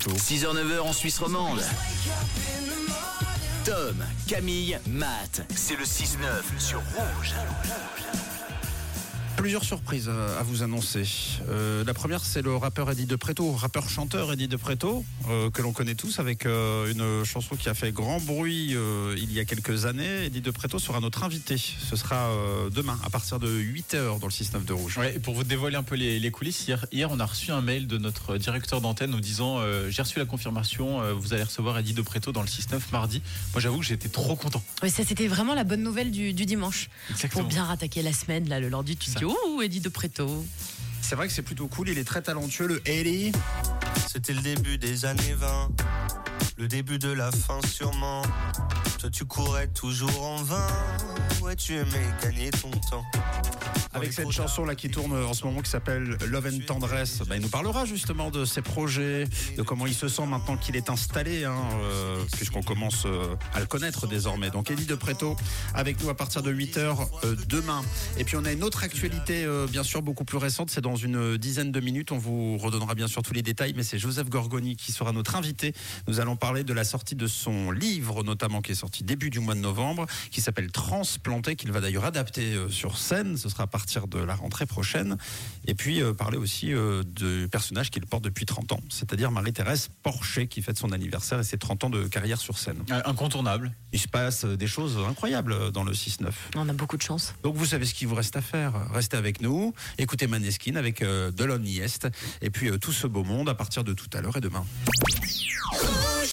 bientôt. 6h-9h en Suisse romande. Tom, Camille, Matt, c'est le 6-9 sur Rouge. Plusieurs surprises euh, à vous annoncer. Euh, la première, c'est le rappeur Eddie De Preto, rappeur-chanteur Eddie De Preto, euh, que l'on connaît tous avec euh, une chanson qui a fait grand bruit euh, il y a quelques années. Eddie De Preto sera notre invité. Ce sera euh, demain à partir de 8h dans le 6-9 de Rouge. Ouais, et pour vous dévoiler un peu les, les coulisses, hier, hier, on a reçu un mail de notre directeur d'antenne nous disant euh, J'ai reçu la confirmation, euh, vous allez recevoir Eddie De Preto dans le 6-9 mardi. Moi, j'avoue que j'étais trop content. Oui, ça c'était vraiment la bonne nouvelle du, du dimanche. Exactement. Pour bien rattaquer la semaine, là, le lundi, tu te dis, ouh, Eddie de Preto. C'est vrai que c'est plutôt cool, il est très talentueux, le Eddie. C'était le début des années 20, le début de la fin sûrement. Toi tu courais toujours en vain, ouais tu aimais gagner ton temps. Avec cette chanson là qui tourne en ce moment qui s'appelle Love and Tendresse, bah, il nous parlera justement de ses projets, de comment il se sent maintenant qu'il est installé, hein, euh, puisqu'on commence euh, à le connaître désormais. Donc Eddie de Preto avec nous à partir de 8h demain. Et puis on a une autre actualité euh, bien sûr beaucoup plus récente, c'est dans une dizaine de minutes, on vous redonnera bien sûr tous les détails, mais c'est Joseph Gorgoni qui sera notre invité. Nous allons parler de la sortie de son livre notamment qui est sorti début du mois de novembre, qui s'appelle Transplanté, qu'il va d'ailleurs adapter euh, sur scène, ce sera à partir de la rentrée prochaine. Et puis euh, parler aussi euh, du personnage qu'il porte depuis 30 ans, c'est-à-dire Marie-Thérèse Porcher qui fête son anniversaire et ses 30 ans de carrière sur scène. Euh, Incontournable. Il se passe des choses incroyables dans le 6-9. On a beaucoup de chance. Donc vous savez ce qu'il vous reste à faire. Restez avec nous, écoutez Maneskin avec euh, Delon Est et puis euh, tout ce beau monde à partir de tout à l'heure et demain.